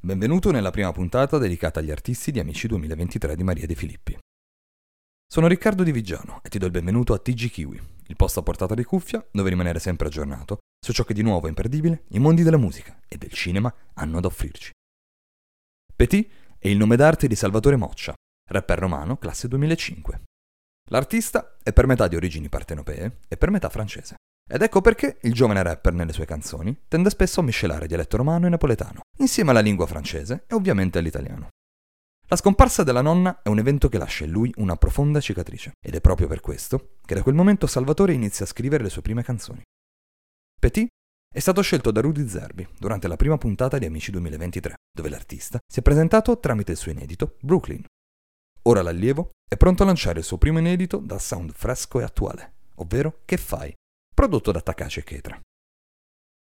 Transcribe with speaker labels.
Speaker 1: Benvenuto nella prima puntata dedicata agli artisti di Amici 2023 di Maria De Filippi. Sono Riccardo Di Vigiano e ti do il benvenuto a TG Kiwi, il posto a portata di cuffia dove rimanere sempre aggiornato su ciò che di nuovo e imperdibile i mondi della musica e del cinema hanno ad offrirci. Petit è il nome d'arte di Salvatore Moccia, rapper romano classe 2005. L'artista è per metà di origini partenopee e per metà francese. Ed ecco perché il giovane rapper nelle sue canzoni tende spesso a miscelare dialetto romano e napoletano, insieme alla lingua francese e ovviamente all'italiano. La scomparsa della nonna è un evento che lascia in lui una profonda cicatrice, ed è proprio per questo che da quel momento Salvatore inizia a scrivere le sue prime canzoni. Petit è stato scelto da Rudy Zerbi durante la prima puntata di Amici 2023, dove l'artista si è presentato tramite il suo inedito Brooklyn. Ora l'allievo è pronto a lanciare il suo primo inedito dal sound fresco e attuale, ovvero Che fai? Prodotto da Takashi Ketra.